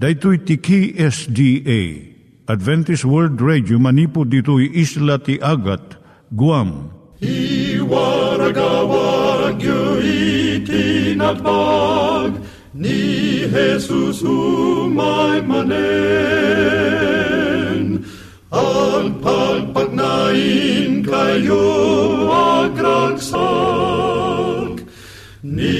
Daitui tiki SDA Adventist World Radio manipud ditui isla ti Agat Guam. I waragawag yu itinatpag ni Jesus umay manen ang pagpagnain kayo agkansak ni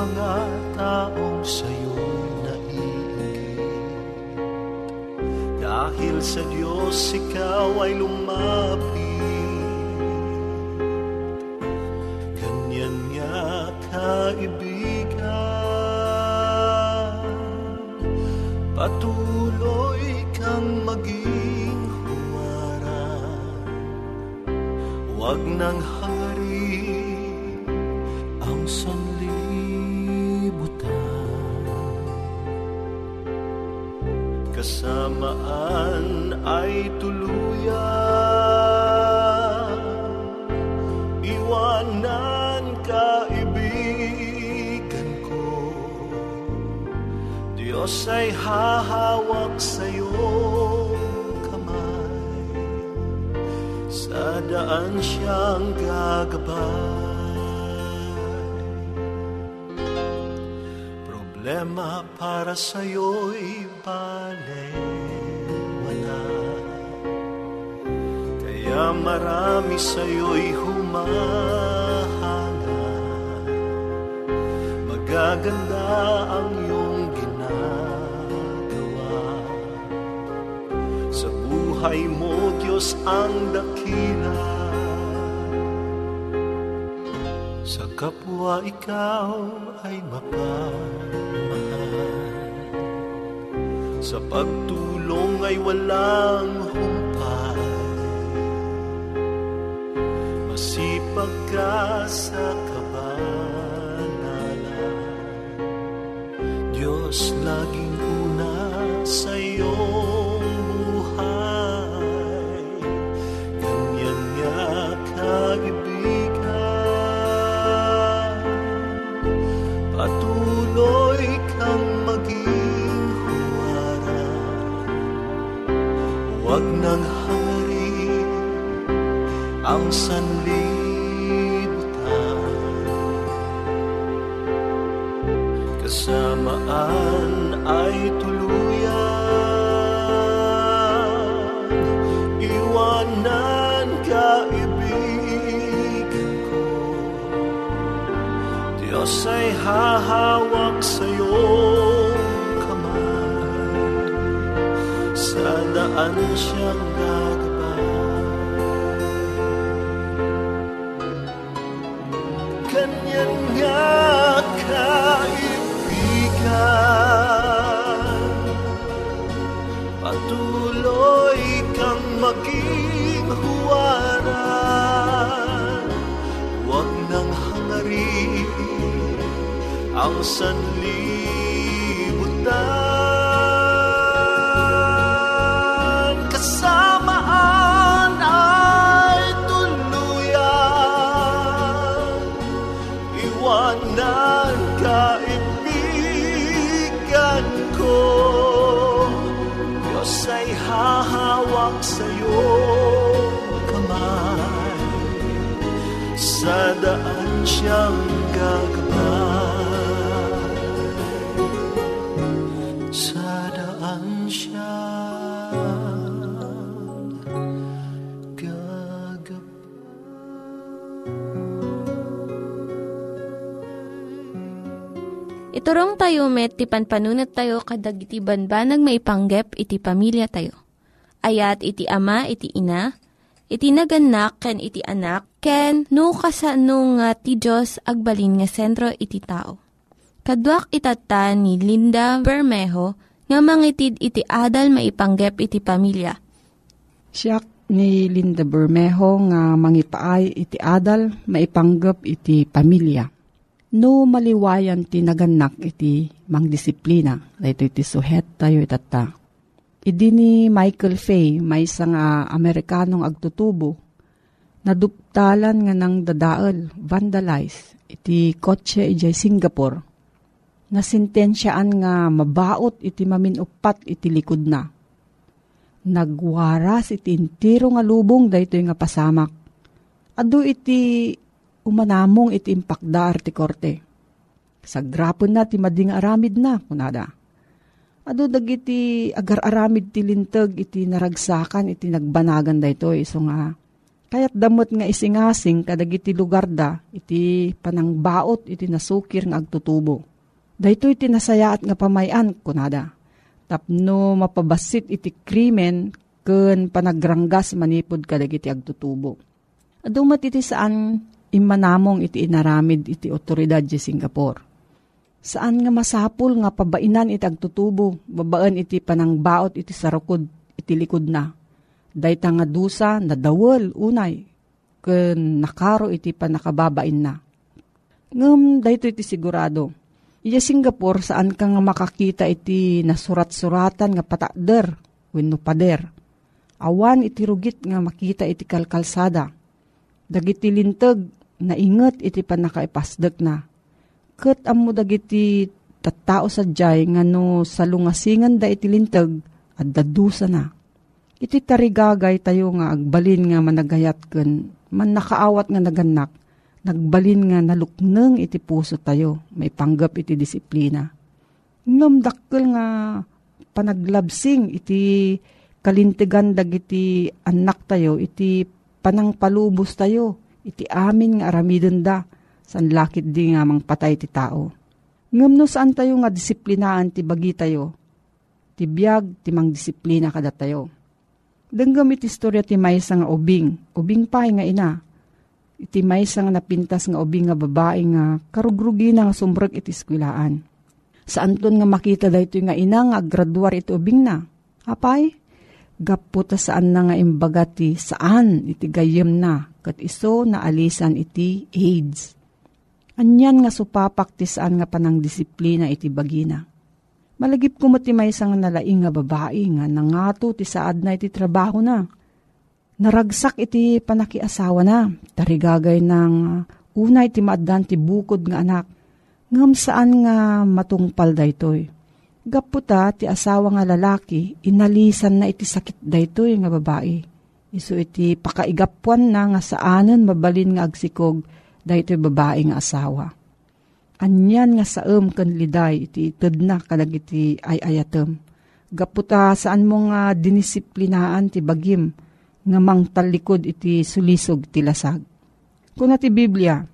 Mga taong sa'yo'y naiingit. Dahil sa Diyos ikaw ay lumapit. Ganyan nga kaibigan Patuloy kang maging humarap Huwag nang ay tuluyan Iwanan kaibigan ko. Diyos ay hahawak sa iyong kamay. Sa daan siyang gagabay. Problema para sa iyo'y Kaya marami sa iyo'y humahanga. Magaganda ang iyong ginagawa. Sa buhay mo, Diyos ang dakila. Sa kapwa ikaw ay mapamahal Sa pagtulong ay walang humpay. Masipag ka sa kabanalan. Diyos laging maging huwaran Huwag nang hangarin ang sanlibutan siyang gagabay Sa daan siyang Iturong tayo met, ti panpanunat tayo kadag iti banbanag maipanggep iti pamilya tayo. Ayat iti ama, iti ina, iti naganak, ken iti anak, ken no kasano nga ti Diyos agbalin nga sentro iti tao. Kaduak itata ni Linda Bermejo nga mangitid iti adal maipanggep iti pamilya. Siya ni Linda Bermejo nga mangipaay iti adal maipanggep iti pamilya. No maliwayan ti naganak iti mangdisiplina, dahito iti suhet tayo itata. Idi ni Michael Fay, may isang uh, Amerikanong agtutubo, naduptalan nga ng dadaal, vandalize, iti kotse ijay Singapore, na sintensyaan nga mabaot iti maminupat iti likod na. Nagwaras iti intiro nga lubong daytoy nga pasamak. Adu iti umanamong iti impakda arti korte. Sagrapon na ti mading aramid na, kunada. Ado dagiti agar-aramid ti lintag iti naragsakan iti nagbanagan daytoy so nga kayat damot nga isingasing kadagiti lugar da iti panangbaot iti nasukir nga agtutubo. Daytoy iti nasayaat nga pamayan kunada. Tapno mapabasit iti krimen ken panagranggas manipod kadagiti agtutubo. Adumat iti saan imanamong iti inaramid iti otoridad di Singapore. Saan nga masapul nga pabainan iti agtutubo, babaan iti panangbaot iti sarukod, iti likod na. Dayta nga dusa na dawel unay, ken nakaro iti panakababain na. Ngem dayto iti sigurado. Iya Singapore saan ka nga makakita iti nasurat-suratan nga patakder, wenno pader. Awan iti rugit nga makita iti kalkalsada. Dagiti lintag nainget iti panakaipasdek na ket ammo dagiti tattao sadyay nga no salungasingan da iti lintag at dadusa na. Iti tarigagay tayo nga agbalin nga managayat ken man nakaawat nga naganak, nagbalin nga nalukneng iti puso tayo, may panggap iti disiplina. Ngam dakkel nga panaglabsing iti kalintigan dagiti anak tayo, iti panangpalubos tayo, iti amin nga aramiden da, san lakit di nga mang patay ti tao. Ngam no saan tayo nga disiplinaan ti bagi tayo, ti biyag ti mang disiplina kada tayo. Denggam iti istorya ti maysa nga ubing, ubing pa nga ina. Iti maysa nga napintas nga ubing nga babae nga karugrugi na nga sumbrek iti skwilaan. Saan ton nga makita dayto nga ina nga graduar iti ubing na. Apay, gaputa saan na nga imbaga ti saan iti gayem na kat iso na alisan iti AIDS. Anyan nga supapak ti saan nga panang disiplina iti bagina. Malagip ko ti may nga nalaing nga babae nga nangato ti saad na iti trabaho na. Naragsak iti panakiasawa na, tarigagay ng unay ti maaddan ti bukod nga anak. Ngam saan nga matungpal daytoy. Gaputa ti asawa nga lalaki, inalisan na iti sakit daytoy nga babae. Isu iti pakaigapuan na nga saanan mabalin nga agsikog daytoy babae nga asawa. Anyan nga saem ken liday iti ited na kadag ay ayatem. Gaputa saan mo nga dinisiplinaan ti bagim nga mangtalikod iti sulisog ti lasag. Kuna ti Biblia,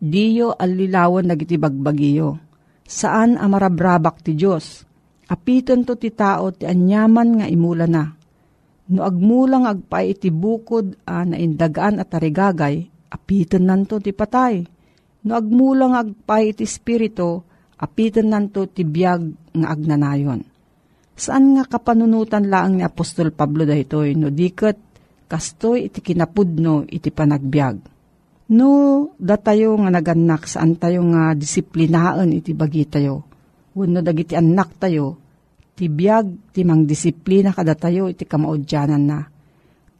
Diyo alilawan nagiti bagbagiyo. Saan amarabrabak ti Diyos? Apiton to ti tao ti anyaman nga imula na. No agmulang agpay iti bukod a naindagaan at tarigagay, apiton nanto ti patay. No agmulang agpay iti spirito, apiton nanto ti biyag nga agnanayon. Saan nga kapanunutan laang ni Apostol Pablo daytoy no diket kastoy iti kinapudno iti panagbiag No, datayo nga naganak saan tayo nga disiplinaan iti bagi tayo. Wano dagiti anak tayo, ti biyag ti mang disiplina kada tayo iti kamaudyanan na.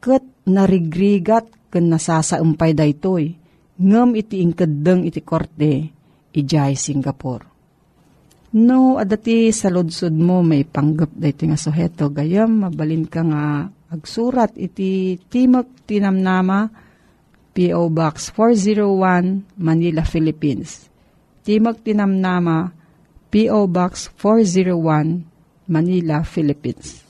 Kat narigrigat ken nasasaumpay daytoy, ngem iti ingkedeng iti korte, ijay Singapore. No, adati sa lodsod mo may panggap dayto nga suheto, gayam mabalin ka nga agsurat iti Timok Tinamnama, P.O. Box 401, Manila, Philippines. Timog Tinamnama, P.O. Box 401, Manila, Philippines.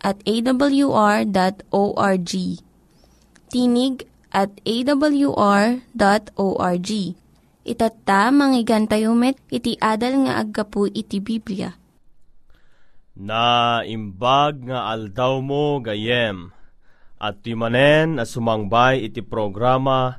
at awr.org. Tinig at awr.org. Itatta, manggigan tayo met, iti adal nga aggapu iti Biblia. Na imbag nga aldaw mo gayem at timanen na sumangbay iti programa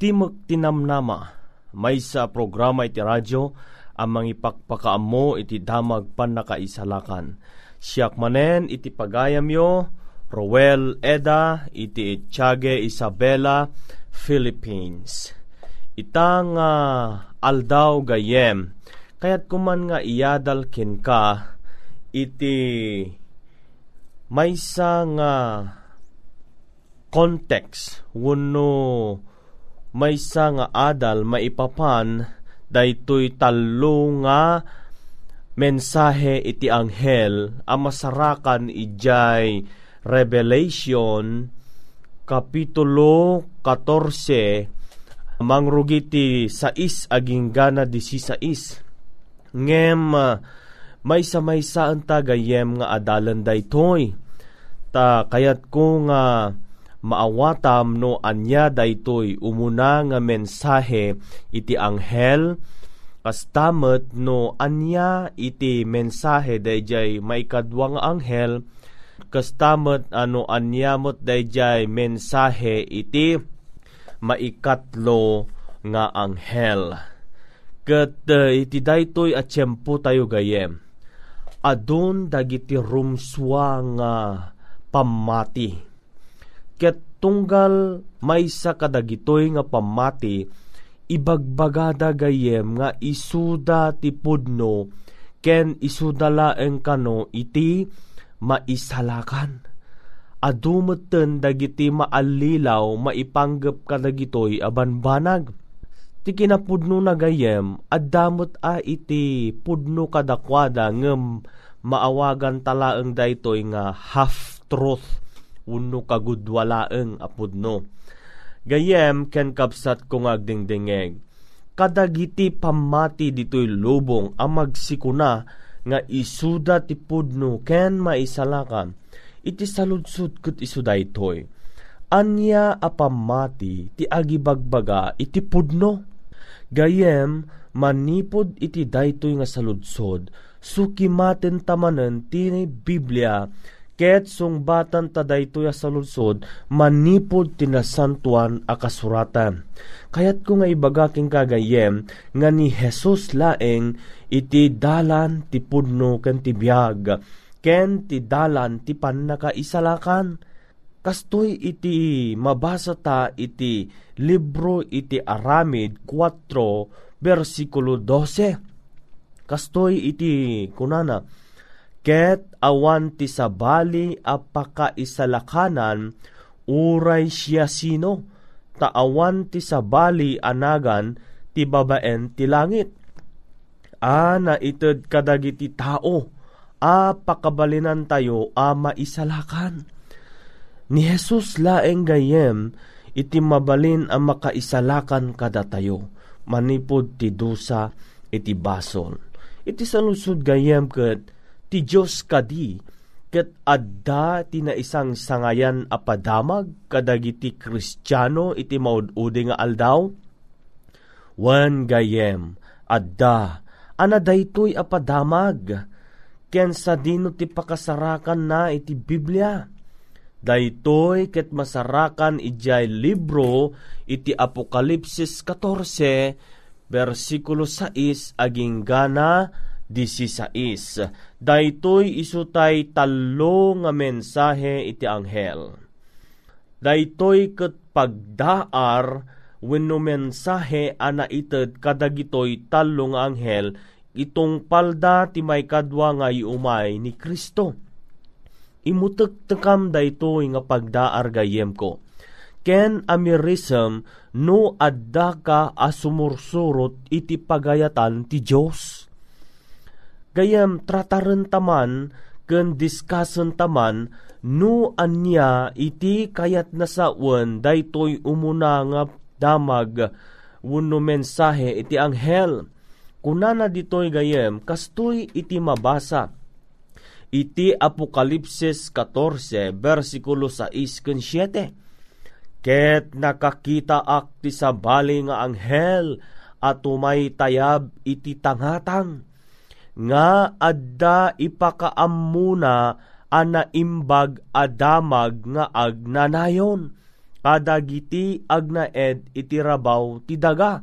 Timok Tinamnama. May sa programa iti radyo ang mangipakpakaamo iti damag pan nakaisalakan. Siyak manen iti pagayam yo, Roel Eda, iti Itiage Isabela, Philippines. Itang uh, aldaw gayem, kaya't kuman nga iyadal kin ka, iti maysa nga context wano may nga adal maipapan daytoy talo nga mensahe iti anghel a masarakan ijay Revelation Kapitulo 14 mangrugiti sais aging gana di si sais ngem may sa may saan tagayem nga adalan daytoy ta kayat ko nga maawatam no anya daytoy. Umuna nga mensahe iti anghel kastamet no anya iti mensahe dayjay maikadwang anghel. Kastamet ano anyamot dayjay mensahe iti maikatlo nga anghel. Ket uh, iti daytoy at tiyempo tayo gayem. Adun dagiti rumswa nga pamati. Ket tunggal maysa kadagitoy nga pamati ibagbagada gayem nga isuda ti pudno ken isuda laeng kano iti maisalakan adumeten dagiti maalilaw maipanggep kadagitoy aban banag ti kinapudno na gayem addamot a iti pudno kadakwada ngem maawagan talaeng daytoy nga half truth uno kagudwalaeng apudno. Gayem ken kapsat kong agdingdingeg. Kadagiti pamati ditoy lubong ang magsikuna nga isuda ti pudno ken maisalakan. Iti saludsud ket isuda itoy. Anya apamati ti agibagbaga iti pudno. Gayem manipod iti daytoy nga saludsod sukimaten tamanen ti Biblia ket sungbatan taday toya sa lunsod, manipod tinasantuan a kasuratan. Kayat ko nga ibagaking kagayem, nga ni Jesus laeng iti dalan ti pudno ken ti biag, ken ti dalan ti pannakaisalakan. Kastoy iti mabasa ta iti libro iti Aramid 4 versikulo 12. Kastoy iti kunana, ket awan ti sabali apaka isalakanan uray siya sino ta awan ti sabali anagan ti babaen ti langit. A na ited kadagiti tao, a pakabalinan tayo a maisalakan. Ni Jesus laeng gayem, iti mabalin ang makaisalakan kada tayo, manipod ti dusa iti basol. Iti salusod gayem ket ti Diyos kadi, ket adda ti na isang sangayan apadamag kadagiti kristyano iti maududi nga aldaw, Wan gayem, adda, ana daytoy apadamag, ken sa dino ti pakasarakan na iti Biblia. Daytoy ket masarakan ijay libro iti Apokalipsis 14, versikulo 6 aging gana 16. Daytoy isutay talo nga mensahe iti anghel. Daytoy ket pagdaar wenno mensahe ana ited kadagitoy talong anghel itong palda ti may kadwa nga iumay ni Kristo. Imutek tekam daytoy nga pagdaar gayem ko. Ken amirism no adda ka asumursurot iti pagayatan ti Dios. Gayam trataren taman ken diskasen taman no anya iti kayat na sawen daytoy umuna nga damag wenno mensahe iti anghel. Kunana ditoy gayem, kastoy iti mabasa. Iti Apokalipsis 14, versikulo 6 ken 7. Ket nakakita ak ti sabali nga anghel at umay tayab iti tangatang nga adda ipakaammuna ana imbag adamag nga agnanayon. Kadagiti agnaed iti rabaw ti daga.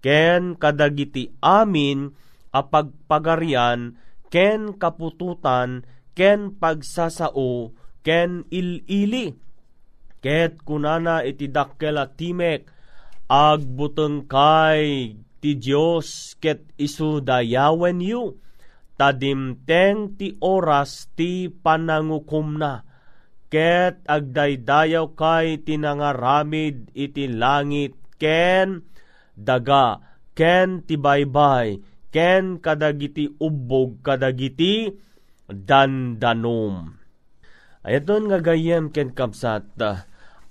Ken kadagiti amin apagpagarian ken kapututan ken pagsasao ken ilili. Ket kunana iti dakkel timek agbuteng kay ti Dios ket isu dayawen yu tadimteng ti oras ti panangukumna ket agdaydayaw kay tinangaramid iti langit ken daga ken ti baybay ken kadagiti ubbog kadagiti dandanom. Ayaton nga gayem ken kapsat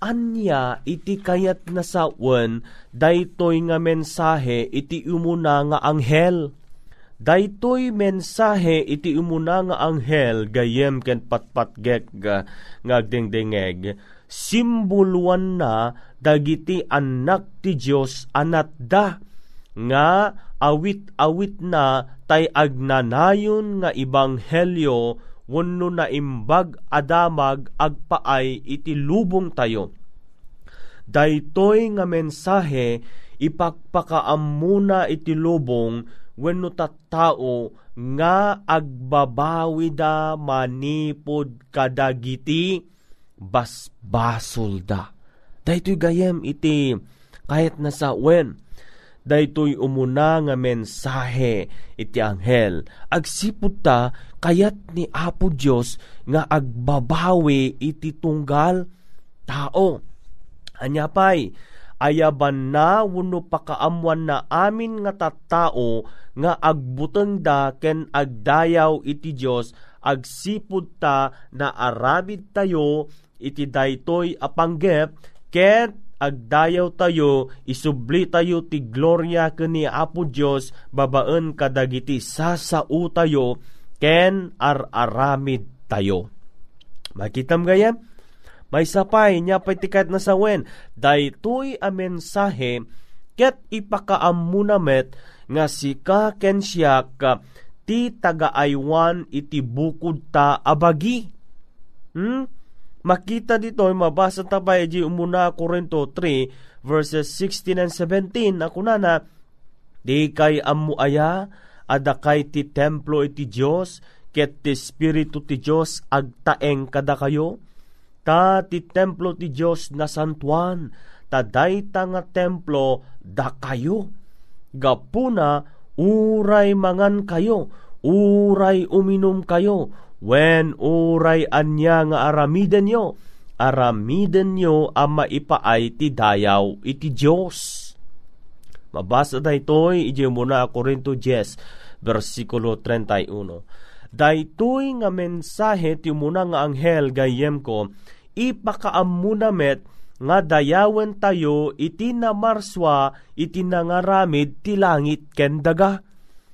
anya iti kayat na sawen daytoy nga mensahe iti umuna nga anghel. Daytoy mensahe iti umuna nga anghel gayem ken patpatgek ga ngagdengdengeg simboluan na dagiti anak ti Dios anat da nga awit-awit na tay agnanayon nga ibanghelyo wenno na imbag adamag agpaay iti lubong tayo. Daytoy nga mensahe ipakpakaamuna iti lubong wenno tattao nga agbabawi da manipod kadagiti basbasol da. Daytoy gayem iti kahit nasa wen daytoy umuna nga mensahe iti anghel agsipud ta kayat ni Apo Dios nga agbabawi iti tunggal tao. Anyapay ayaban na wenno pakaamuan na amin nga tattao nga agbuteng da ken agdayaw iti Dios agsipud ta na arabid tayo iti daytoy apanggep ket agdayaw tayo, isubli tayo ti gloria kani Apo Dios babaen kadagiti sasao tayo, ken ar-aramid tayo. Makitam gaya? May sapay niya patikat na sawen, daytoy a mensahe ket ipakaamunamet nga sika ken siya ka ti tagaaywan iti bukod ta abagi. Hmm? Makita dito, mabasa tabay di umuna Korinto 3 verses 16 and 17. Ako na na, di kay amu aya, ada kay ti templo iti Diyos, ket ti Espiritu ti Diyos agtaeng kada kayo. Ta ti templo ti Diyos na santuan, ta dayta nga templo da kayo. Gapuna, uray mangan kayo, uray uminom kayo, When uray anya nga aramiden nyo, aramiden nyo ang maipaay ti dayaw iti Diyos. Mabasa da ito'y ije muna Korinto 10, versikulo 31. Daytoy nga mensahe ti muna nga anghel gayem ko, ipakaam muna met nga dayawen tayo iti namarswa iti nangaramid ti langit ken daga.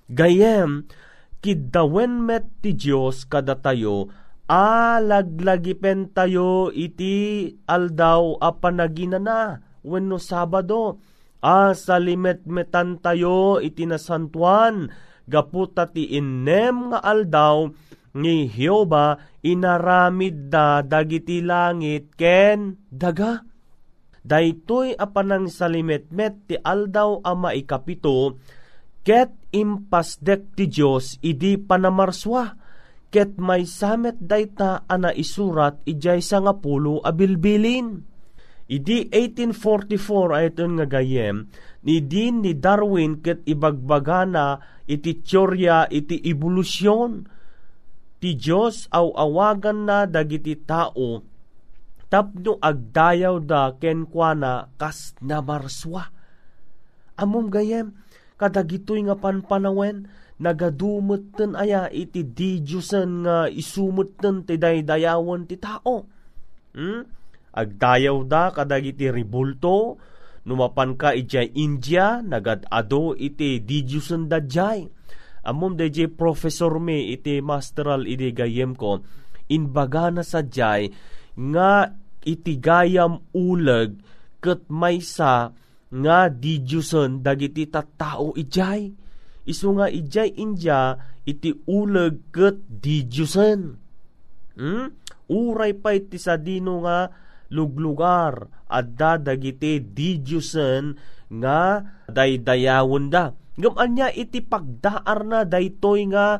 Gayem, kiddawen met ti Diyos kada tayo, alaglagipen tayo iti aldaw a panaginana wenno Sabado. A salimet-metan tayo iti nasantuan gaputa ti innem nga aldaw ni Hioba inaramid da dagiti langit ken daga. Daytoy apanang salimetmet ti aldaw a maikapito ket impasdek ti Dios idi panamarswa ket may samet dayta ana isurat ijay sa nga pulo a bilbilin. Idi 1844 ayton nga gayem ni din ni Darwin ket ibagbagana iti teorya iti evolusyon ti Dios aw awagan na dagiti tao tapno agdayaw da ken kuana kas namarswa. Amom gayem kadagitoy nga panpanawen nagadumeten aya iti didyusen nga isumeten ti daydayawon ti tao. Hmm? Agdayaw da kadagiti ribulto, numapan ka iti India, nagad-ado iti didyusen dadjay. Amom DJ professor me iti masteral iti gayem ko, inbaga na sadyay nga iti gayam uleg ket maysa nga didyusen dagiti tattao ijay. Isu nga ijay India iti uleg ket didyusen. Hmm? Uray pa iti sadino nga luglugar adda dagiti didyusen nga daydayawon da. Gaman niya iti pagdaar na daytoy nga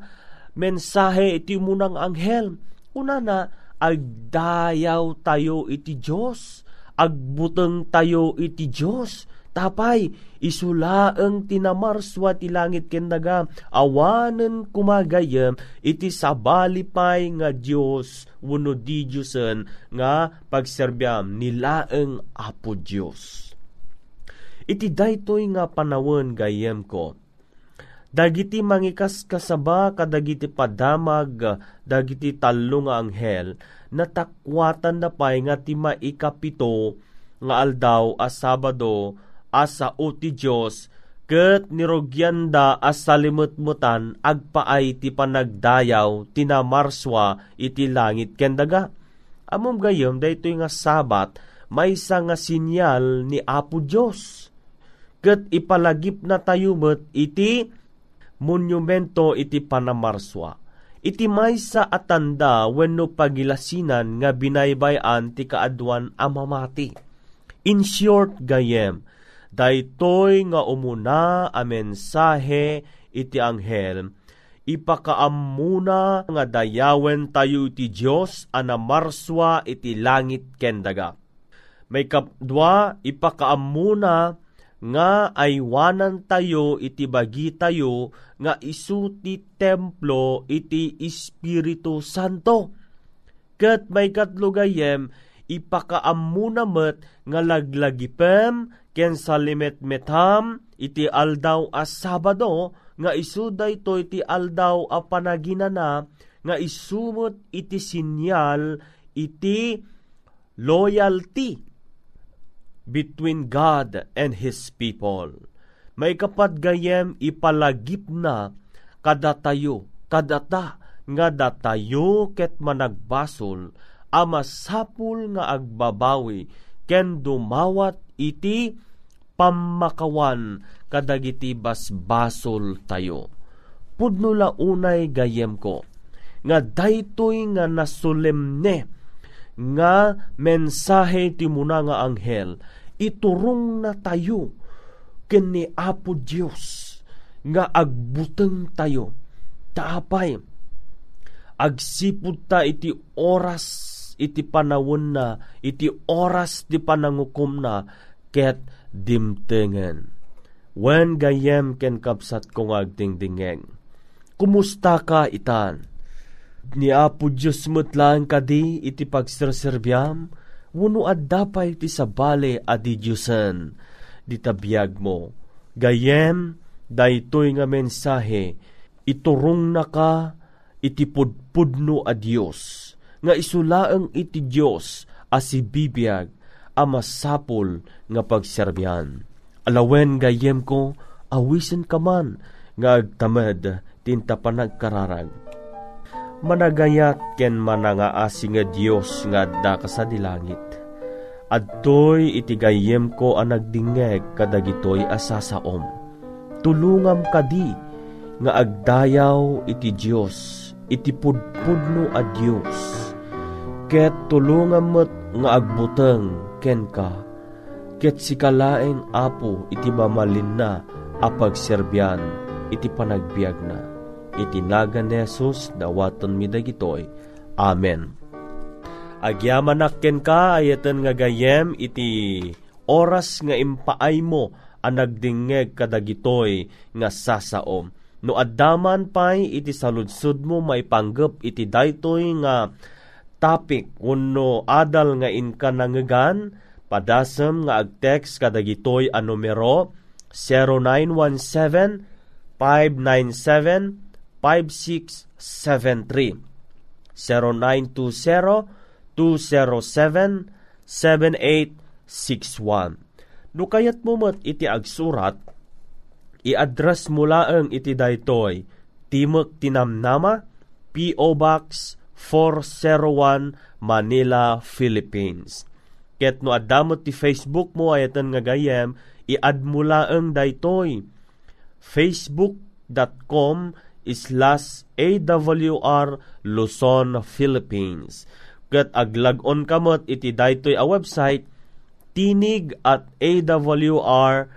mensahe iti munang anghel. Una na, agdayaw tayo iti Diyos. Agbuteng tayo iti Diyos. Tapay, isulaeng tinamarswa ti langit kendaga, awanen kumagayem, iti sabalipay nga Diyos, wano di Diyosen, nga pagserbyam, nilaeng apo Diyos. Iti daytoy nga panawon gayem ko, dagiti mangikas kasaba kadagiti padamag dagiti talo nga anghel natakwatan na pay nga ti maikapito nga aldaw a Sabado asa o ti Diyos, ket nirogyanda as salimutmutan agpaay ti panagdayaw tinamarswa iti langit kendaga. Amom gayom daytoy nga sabat maysa nga sinyal ni Apo Dios. Ket ipalagip na tayo met iti monumento iti panamarswa. Iti maysa atanda wenno pagilasinan nga binaybayan ti kaadwan amamati. In short gayem, daytoy nga umuna a mensahe iti anghel ipakaamuna nga dayawen tayo iti Dios ana marswa iti langit kendaga. May kapdwa ipakaamuna nga aywanan tayo iti bagi tayo nga isu ti templo iti Espiritu Santo. Ket may katlugayem ipakaamuna met nga laglagipem ken salimet metam iti aldaw a Sabado nga isu dayto iti aldaw a panaginana nga isumot iti sinyal iti loyalty between God and His people. May kapat gayem ipalagip na kadatayo, kadata nga datayo ket managbasol ama sapul nga agbabawi ken dumawat iti pamakawan kadagiti basbasol tayo. Pudno la unay gayem ko, nga daytoy nga nasulemne, nga mensahe ti muna nga anghel, iturong na tayo, ken ni Apo Dios nga agbuteng tayo, taapay, agsipud ta iti oras iti panawon na, iti oras ti panangukom na, ket dimtengen. When gayem ken kapsat kong agdingdingeng. Kumusta ka itan? Ni Apo Diyos mutlaan kadi iti pagserserbyam, wano ad dapay ti sabale adi Diyosen, di tabiyag mo, Gayem, daytoy nga mensahe, iturong na ka, itipudpudno a Dios nga isulaang iti Dios as si bibiyag, amasapol nga pagserbihan. Alawen gayem ko, awisen ka man, nga agtamed tinta panagkararag. Managayat ken manangaasi nga Dios nga adda ka sa dilangit. Adtoy itigayem ko ang nagdingeg kadagitoy asasaom. Tulungam kadi nga agdayaw iti Dios iti pudpudno a Dios. Ket tulungam met nga agbuteng ken ka. Ket sikalaeng apo iti mamalin na apagserbyan iti panagbiag na. Iti naga ni Jesus dawaton mi dagitoy. Amen. Agyaman ken ka ayatan nga gayem iti oras nga impaay mo ang nagdingeg kadagitoy nga sasaom. No addaman pay iti saludsud mo maipanggep iti daytoy nga topic uno adal nga inka nangegan padasem nga agtext kadagitoy a numero 0917 0920-5673 0920-207-7861 No kayat mo mat iti agsurat, i-address mo laeng iti daytoy, Timok Tinamnama, P.O. Box 401, Manila, Philippines. Ket no adamot ti Facebook mo ayatan nga gayem, i-add mo laeng daytoy, facebook.com slash AWR Luzon, Philippines. Kat aglag-on kamot iti daytoy a website tinig at awr.org.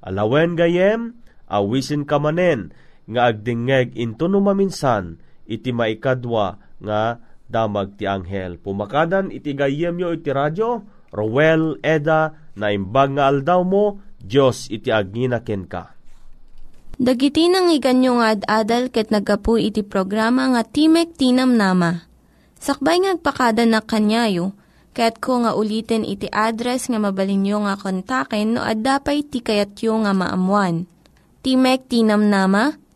Alawen gayem, awisin kamanen, nga agdingeg into numaminsan, iti maikadwa nga damag ti anghel. Pumakadan iti gayem yo iti radyo, Rowel Eda, na imbag nga aldaw mo, Diyos iti aginaken ka. Dagiti nang iganyo nga ad-adal ket nagapu iti programa nga Timek Tinam Nama. Sakbay ngagpakada na kanyayo, ket ko nga ulitin iti address nga mabalinyo nga kontaken no ad-dapay tikayatyo nga maamuan. Timek Tinam Nama,